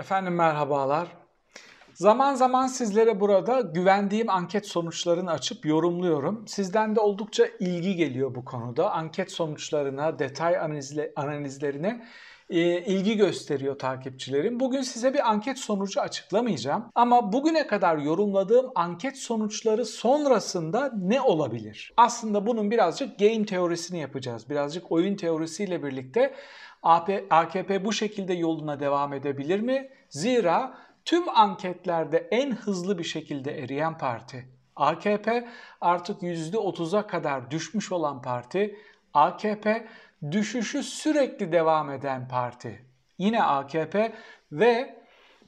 Efendim merhabalar. Zaman zaman sizlere burada güvendiğim anket sonuçlarını açıp yorumluyorum. Sizden de oldukça ilgi geliyor bu konuda. Anket sonuçlarına, detay analizle, analizlerine e, ilgi gösteriyor takipçilerim. Bugün size bir anket sonucu açıklamayacağım. Ama bugüne kadar yorumladığım anket sonuçları sonrasında ne olabilir? Aslında bunun birazcık game teorisini yapacağız. Birazcık oyun teorisiyle birlikte AKP bu şekilde yoluna devam edebilir mi? Zira tüm anketlerde en hızlı bir şekilde eriyen parti AKP artık %30'a kadar düşmüş olan parti AKP düşüşü sürekli devam eden parti yine AKP ve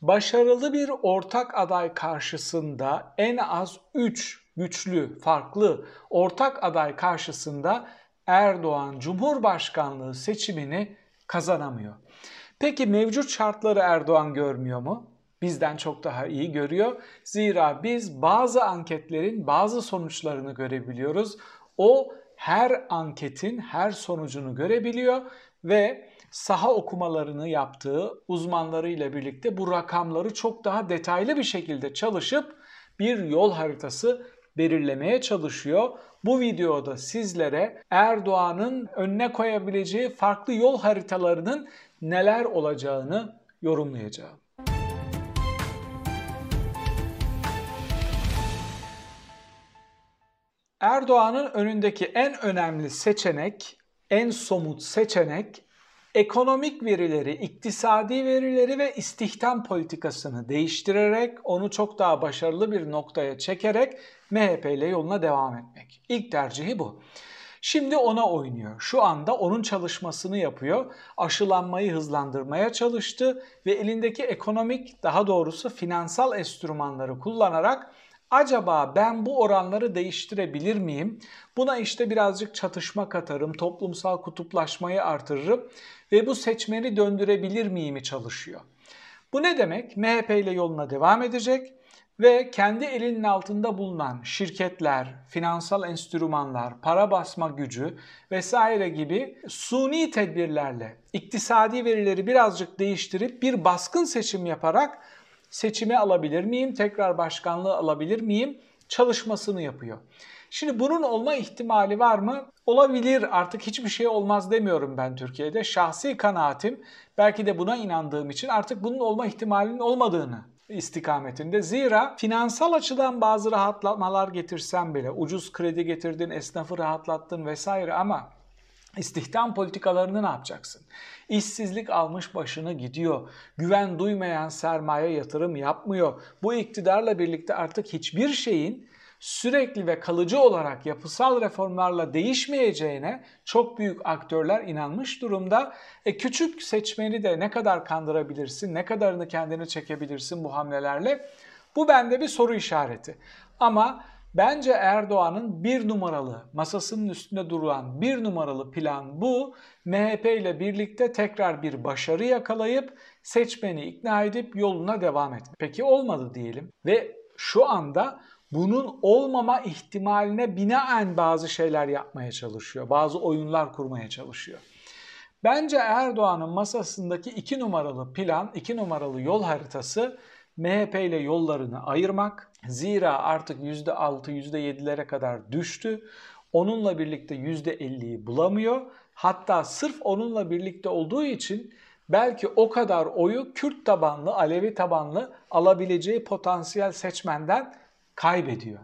başarılı bir ortak aday karşısında en az 3 güçlü, farklı ortak aday karşısında Erdoğan Cumhurbaşkanlığı seçimini kazanamıyor. Peki mevcut şartları Erdoğan görmüyor mu? Bizden çok daha iyi görüyor. Zira biz bazı anketlerin bazı sonuçlarını görebiliyoruz. O her anketin her sonucunu görebiliyor ve saha okumalarını yaptığı uzmanlarıyla birlikte bu rakamları çok daha detaylı bir şekilde çalışıp bir yol haritası belirlemeye çalışıyor. Bu videoda sizlere Erdoğan'ın önüne koyabileceği farklı yol haritalarının neler olacağını yorumlayacağım. Erdoğan'ın önündeki en önemli seçenek, en somut seçenek ekonomik verileri, iktisadi verileri ve istihdam politikasını değiştirerek onu çok daha başarılı bir noktaya çekerek MHP ile yoluna devam etmek. İlk tercihi bu. Şimdi ona oynuyor. Şu anda onun çalışmasını yapıyor. Aşılanmayı hızlandırmaya çalıştı ve elindeki ekonomik, daha doğrusu finansal enstrümanları kullanarak acaba ben bu oranları değiştirebilir miyim? Buna işte birazcık çatışma katarım, toplumsal kutuplaşmayı artırırım ve bu seçmeni döndürebilir miyimi çalışıyor. Bu ne demek? MHP ile yoluna devam edecek ve kendi elinin altında bulunan şirketler, finansal enstrümanlar, para basma gücü vesaire gibi suni tedbirlerle iktisadi verileri birazcık değiştirip bir baskın seçim yaparak seçimi alabilir miyim, tekrar başkanlığı alabilir miyim çalışmasını yapıyor. Şimdi bunun olma ihtimali var mı? Olabilir artık hiçbir şey olmaz demiyorum ben Türkiye'de. Şahsi kanaatim belki de buna inandığım için artık bunun olma ihtimalinin olmadığını istikametinde. Zira finansal açıdan bazı rahatlamalar getirsem bile ucuz kredi getirdin, esnafı rahatlattın vesaire ama İstihdam politikalarını ne yapacaksın? İşsizlik almış başını gidiyor. Güven duymayan sermaye yatırım yapmıyor. Bu iktidarla birlikte artık hiçbir şeyin sürekli ve kalıcı olarak yapısal reformlarla değişmeyeceğine çok büyük aktörler inanmış durumda. E küçük seçmeni de ne kadar kandırabilirsin, ne kadarını kendine çekebilirsin bu hamlelerle? Bu bende bir soru işareti. Ama bence Erdoğan'ın bir numaralı masasının üstünde duran bir numaralı plan bu. MHP ile birlikte tekrar bir başarı yakalayıp seçmeni ikna edip yoluna devam etmek. Peki olmadı diyelim ve şu anda bunun olmama ihtimaline binaen bazı şeyler yapmaya çalışıyor. Bazı oyunlar kurmaya çalışıyor. Bence Erdoğan'ın masasındaki iki numaralı plan, iki numaralı yol haritası MHP ile yollarını ayırmak. Zira artık %6, %7'lere kadar düştü. Onunla birlikte %50'yi bulamıyor. Hatta sırf onunla birlikte olduğu için belki o kadar oyu Kürt tabanlı, Alevi tabanlı alabileceği potansiyel seçmenden kaybediyor.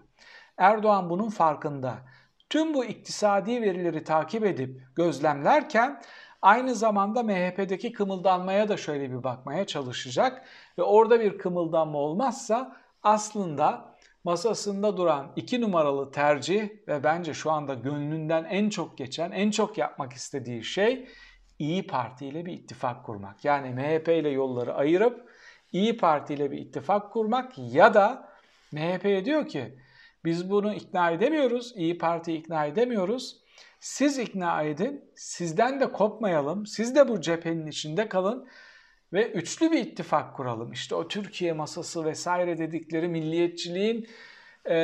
Erdoğan bunun farkında. Tüm bu iktisadi verileri takip edip gözlemlerken aynı zamanda MHP'deki kımıldanmaya da şöyle bir bakmaya çalışacak ve orada bir kımıldanma olmazsa aslında masasında duran iki numaralı tercih ve bence şu anda gönlünden en çok geçen, en çok yapmak istediği şey İyi Parti ile bir ittifak kurmak. Yani MHP ile yolları ayırıp İyi Parti ile bir ittifak kurmak ya da MHP'ye diyor ki biz bunu ikna edemiyoruz, İyi Parti ikna edemiyoruz. Siz ikna edin, sizden de kopmayalım, siz de bu cephenin içinde kalın ve üçlü bir ittifak kuralım. İşte o Türkiye masası vesaire dedikleri milliyetçiliğin e,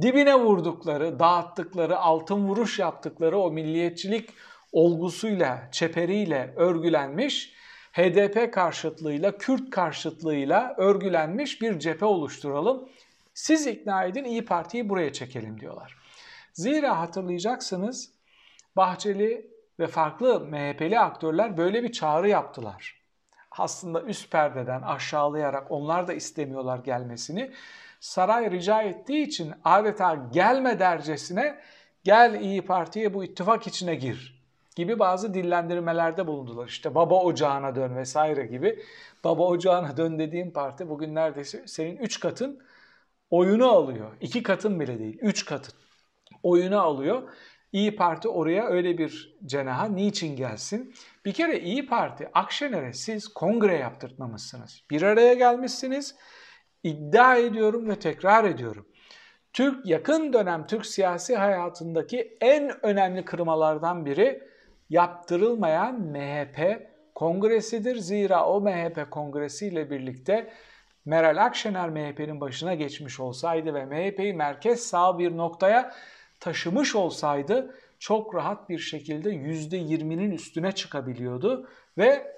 dibine vurdukları, dağıttıkları, altın vuruş yaptıkları o milliyetçilik olgusuyla, çeperiyle örgülenmiş HDP karşıtlığıyla, Kürt karşıtlığıyla örgülenmiş bir cephe oluşturalım. Siz ikna edin İyi Parti'yi buraya çekelim diyorlar. Zira hatırlayacaksınız Bahçeli ve farklı MHP'li aktörler böyle bir çağrı yaptılar. Aslında üst perdeden aşağılayarak onlar da istemiyorlar gelmesini. Saray rica ettiği için adeta gelme dercesine gel İyi Parti'ye bu ittifak içine gir gibi bazı dillendirmelerde bulundular. İşte baba ocağına dön vesaire gibi. Baba ocağına dön dediğim parti bugün neredeyse senin 3 katın oyunu alıyor. 2 katın bile değil 3 katın oyunu alıyor. İyi Parti oraya öyle bir cenaha niçin gelsin? Bir kere İyi Parti Akşener'e siz kongre yaptırtmamışsınız. Bir araya gelmişsiniz. İddia ediyorum ve tekrar ediyorum. Türk yakın dönem Türk siyasi hayatındaki en önemli kırmalardan biri yaptırılmayan MHP kongresidir. Zira o MHP kongresiyle birlikte Meral Akşener MHP'nin başına geçmiş olsaydı ve MHP'yi merkez sağ bir noktaya taşımış olsaydı çok rahat bir şekilde %20'nin üstüne çıkabiliyordu ve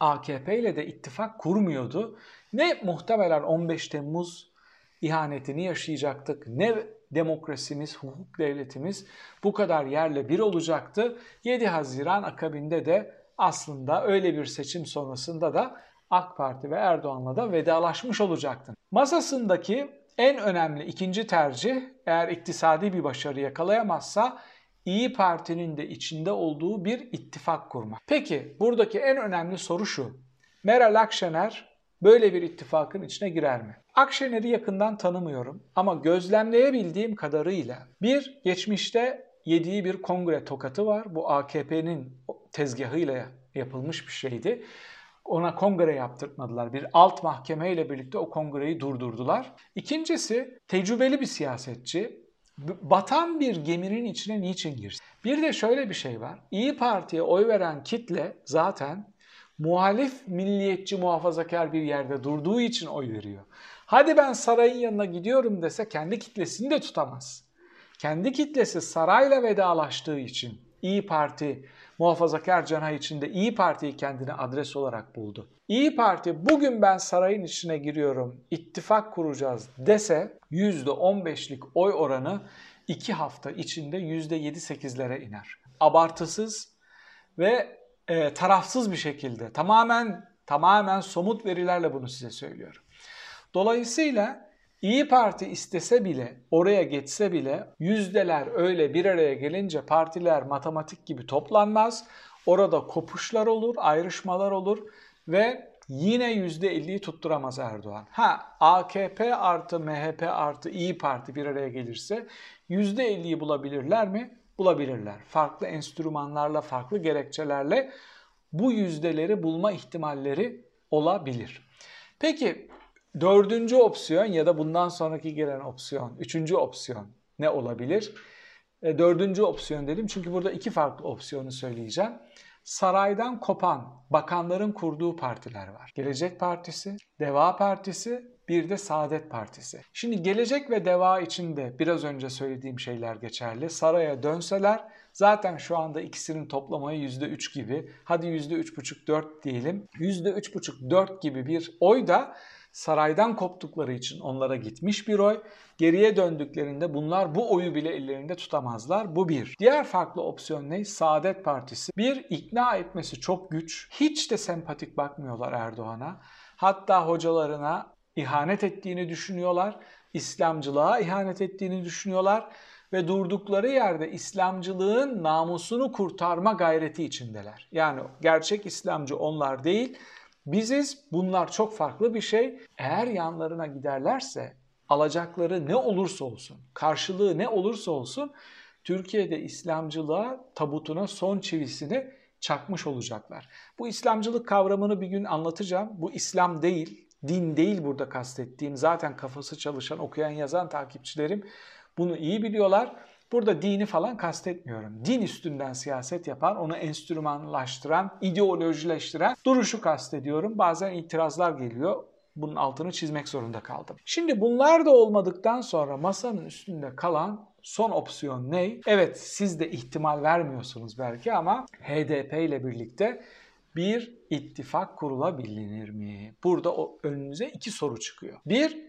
AKP ile de ittifak kurmuyordu. Ne muhtemelen 15 Temmuz ihanetini yaşayacaktık, ne demokrasimiz, hukuk devletimiz bu kadar yerle bir olacaktı. 7 Haziran akabinde de aslında öyle bir seçim sonrasında da AK Parti ve Erdoğan'la da vedalaşmış olacaktın. Masasındaki en önemli ikinci tercih eğer iktisadi bir başarı yakalayamazsa İyi Parti'nin de içinde olduğu bir ittifak kurmak. Peki buradaki en önemli soru şu. Meral Akşener böyle bir ittifakın içine girer mi? Akşener'i yakından tanımıyorum ama gözlemleyebildiğim kadarıyla bir geçmişte yediği bir kongre tokatı var. Bu AKP'nin tezgahıyla yapılmış bir şeydi. Ona kongre yaptırtmadılar. Bir alt mahkeme ile birlikte o kongreyi durdurdular. İkincisi tecrübeli bir siyasetçi. Batan bir geminin içine niçin girsin? Bir de şöyle bir şey var. İyi Parti'ye oy veren kitle zaten muhalif milliyetçi muhafazakar bir yerde durduğu için oy veriyor. Hadi ben sarayın yanına gidiyorum dese kendi kitlesini de tutamaz. Kendi kitlesi sarayla vedalaştığı için İyi Parti muhafazakar cenah içinde İyi Parti'yi kendine adres olarak buldu. İyi Parti bugün ben sarayın içine giriyorum, ittifak kuracağız dese %15'lik oy oranı 2 hafta içinde %7-8'lere iner. Abartısız ve e, tarafsız bir şekilde tamamen tamamen somut verilerle bunu size söylüyorum. Dolayısıyla İyi Parti istese bile, oraya geçse bile yüzdeler öyle bir araya gelince partiler matematik gibi toplanmaz. Orada kopuşlar olur, ayrışmalar olur ve yine %50'yi tutturamaz Erdoğan. Ha AKP artı MHP artı İyi Parti bir araya gelirse %50'yi bulabilirler mi? Bulabilirler. Farklı enstrümanlarla, farklı gerekçelerle bu yüzdeleri bulma ihtimalleri olabilir. Peki Dördüncü opsiyon ya da bundan sonraki gelen opsiyon, üçüncü opsiyon ne olabilir? E, dördüncü opsiyon dedim çünkü burada iki farklı opsiyonu söyleyeceğim. Saraydan kopan bakanların kurduğu partiler var. Gelecek Partisi, Deva Partisi, bir de Saadet Partisi. Şimdi Gelecek ve Deva için de biraz önce söylediğim şeyler geçerli. Saraya dönseler zaten şu anda ikisinin toplamayı %3 gibi, hadi %3,5-4 diyelim. %3,5-4 gibi bir oy da saraydan koptukları için onlara gitmiş bir oy. Geriye döndüklerinde bunlar bu oyu bile ellerinde tutamazlar. Bu bir. Diğer farklı opsiyon ne? Saadet Partisi. Bir, ikna etmesi çok güç. Hiç de sempatik bakmıyorlar Erdoğan'a. Hatta hocalarına ihanet ettiğini düşünüyorlar. İslamcılığa ihanet ettiğini düşünüyorlar ve durdukları yerde İslamcılığın namusunu kurtarma gayreti içindeler. Yani gerçek İslamcı onlar değil, Biziz bunlar çok farklı bir şey. Eğer yanlarına giderlerse alacakları ne olursa olsun, karşılığı ne olursa olsun Türkiye'de İslamcılığa tabutuna son çivisini çakmış olacaklar. Bu İslamcılık kavramını bir gün anlatacağım. Bu İslam değil, din değil burada kastettiğim. Zaten kafası çalışan, okuyan, yazan takipçilerim bunu iyi biliyorlar. Burada dini falan kastetmiyorum. Din üstünden siyaset yapan, onu enstrümanlaştıran, ideolojileştiren duruşu kastediyorum. Bazen itirazlar geliyor. Bunun altını çizmek zorunda kaldım. Şimdi bunlar da olmadıktan sonra masanın üstünde kalan son opsiyon ne? Evet siz de ihtimal vermiyorsunuz belki ama HDP ile birlikte bir ittifak kurulabilir mi? Burada o önünüze iki soru çıkıyor. Bir,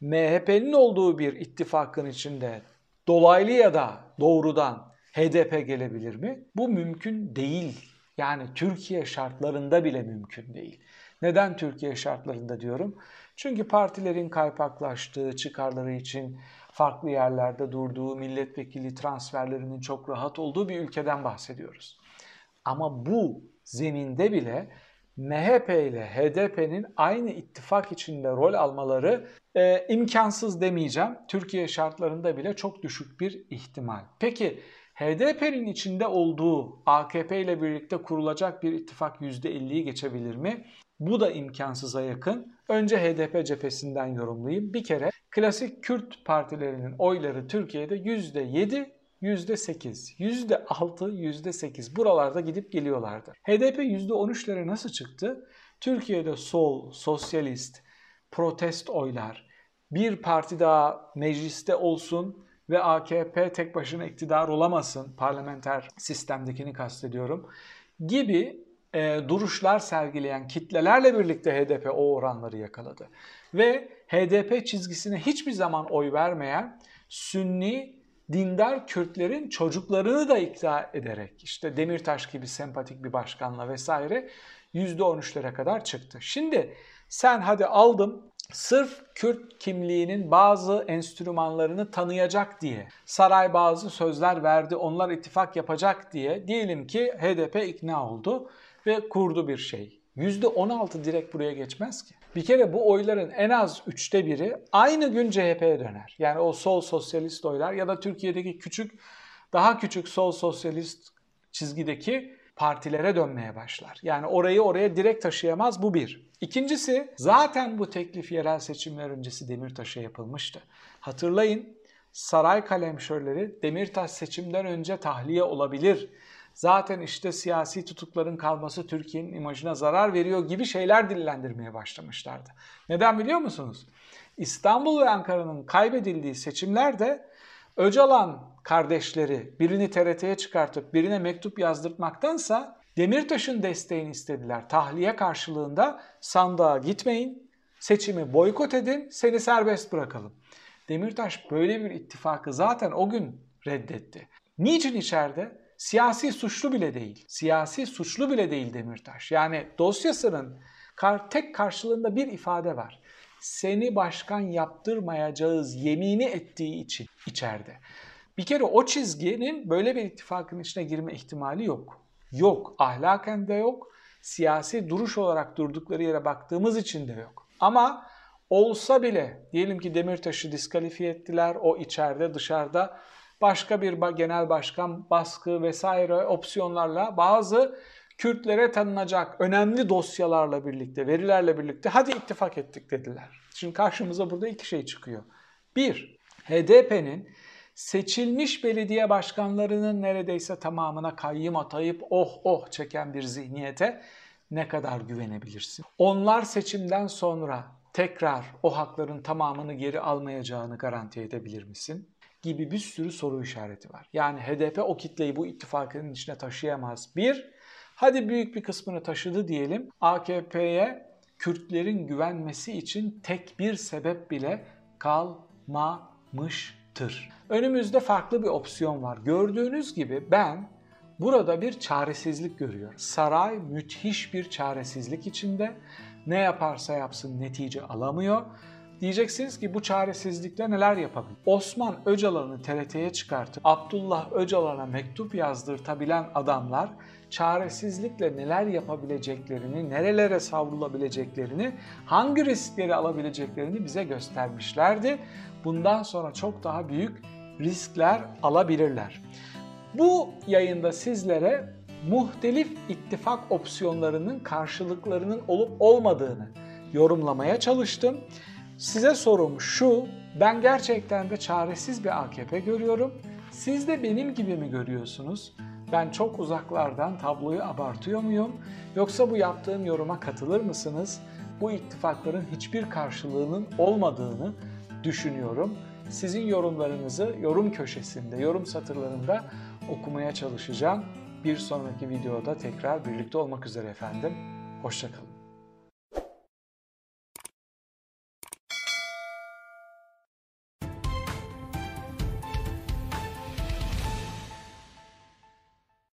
MHP'nin olduğu bir ittifakın içinde dolaylı ya da doğrudan HDP gelebilir mi? Bu mümkün değil. Yani Türkiye şartlarında bile mümkün değil. Neden Türkiye şartlarında diyorum? Çünkü partilerin kaypaklaştığı, çıkarları için farklı yerlerde durduğu, milletvekili transferlerinin çok rahat olduğu bir ülkeden bahsediyoruz. Ama bu zeminde bile MHP ile HDP'nin aynı ittifak içinde rol almaları e, imkansız demeyeceğim. Türkiye şartlarında bile çok düşük bir ihtimal. Peki HDP'nin içinde olduğu AKP ile birlikte kurulacak bir ittifak %50'yi geçebilir mi? Bu da imkansıza yakın. Önce HDP cephesinden yorumlayayım. Bir kere klasik Kürt partilerinin oyları Türkiye'de %7 %8, %6, %8 buralarda gidip geliyorlardı. HDP %13'lere nasıl çıktı? Türkiye'de sol, sosyalist, protest oylar, bir parti daha mecliste olsun ve AKP tek başına iktidar olamasın, parlamenter sistemdekini kastediyorum, gibi e, duruşlar sergileyen kitlelerle birlikte HDP o oranları yakaladı. Ve HDP çizgisine hiçbir zaman oy vermeyen Sünni dindar Kürtlerin çocuklarını da ikna ederek işte Demirtaş gibi sempatik bir başkanla vesaire %13'lere kadar çıktı. Şimdi sen hadi aldım sırf Kürt kimliğinin bazı enstrümanlarını tanıyacak diye saray bazı sözler verdi onlar ittifak yapacak diye diyelim ki HDP ikna oldu ve kurdu bir şey. %16 direkt buraya geçmez ki. Bir kere bu oyların en az üçte biri aynı gün CHP'ye döner. Yani o sol sosyalist oylar ya da Türkiye'deki küçük, daha küçük sol sosyalist çizgideki partilere dönmeye başlar. Yani orayı oraya direkt taşıyamaz bu bir. İkincisi zaten bu teklif yerel seçimler öncesi Demirtaş'a yapılmıştı. Hatırlayın saray kalemşörleri Demirtaş seçimden önce tahliye olabilir zaten işte siyasi tutukların kalması Türkiye'nin imajına zarar veriyor gibi şeyler dillendirmeye başlamışlardı. Neden biliyor musunuz? İstanbul ve Ankara'nın kaybedildiği seçimlerde Öcalan kardeşleri birini TRT'ye çıkartıp birine mektup yazdırtmaktansa Demirtaş'ın desteğini istediler. Tahliye karşılığında sandığa gitmeyin, seçimi boykot edin, seni serbest bırakalım. Demirtaş böyle bir ittifakı zaten o gün reddetti. Niçin içeride? Siyasi suçlu bile değil. Siyasi suçlu bile değil Demirtaş. Yani dosyasının tek karşılığında bir ifade var. Seni başkan yaptırmayacağız yemini ettiği için içeride. Bir kere o çizginin böyle bir ittifakın içine girme ihtimali yok. Yok. Ahlaken de yok. Siyasi duruş olarak durdukları yere baktığımız için de yok. Ama olsa bile diyelim ki Demirtaş'ı diskalifiye ettiler. O içeride dışarıda başka bir genel başkan baskı vesaire opsiyonlarla bazı Kürtlere tanınacak önemli dosyalarla birlikte, verilerle birlikte hadi ittifak ettik dediler. Şimdi karşımıza burada iki şey çıkıyor. Bir, HDP'nin seçilmiş belediye başkanlarının neredeyse tamamına kayyım atayıp oh oh çeken bir zihniyete ne kadar güvenebilirsin? Onlar seçimden sonra tekrar o hakların tamamını geri almayacağını garanti edebilir misin? Gibi bir sürü soru işareti var. Yani HDP o kitleyi bu ittifakın içine taşıyamaz. Bir, hadi büyük bir kısmını taşıdı diyelim. AKP'ye Kürtlerin güvenmesi için tek bir sebep bile kalmamıştır. Önümüzde farklı bir opsiyon var. Gördüğünüz gibi ben burada bir çaresizlik görüyorum. Saray müthiş bir çaresizlik içinde. Ne yaparsa yapsın netice alamıyor Diyeceksiniz ki bu çaresizlikle neler yapabilir? Osman Öcalan'ı TRT'ye çıkartıp Abdullah Öcalan'a mektup yazdırtabilen adamlar çaresizlikle neler yapabileceklerini, nerelere savrulabileceklerini, hangi riskleri alabileceklerini bize göstermişlerdi. Bundan sonra çok daha büyük riskler alabilirler. Bu yayında sizlere muhtelif ittifak opsiyonlarının karşılıklarının olup olmadığını yorumlamaya çalıştım. Size sorum şu, ben gerçekten de çaresiz bir AKP görüyorum. Siz de benim gibi mi görüyorsunuz? Ben çok uzaklardan tabloyu abartıyor muyum? Yoksa bu yaptığım yoruma katılır mısınız? Bu ittifakların hiçbir karşılığının olmadığını düşünüyorum. Sizin yorumlarınızı yorum köşesinde, yorum satırlarında okumaya çalışacağım. Bir sonraki videoda tekrar birlikte olmak üzere efendim. Hoşçakalın.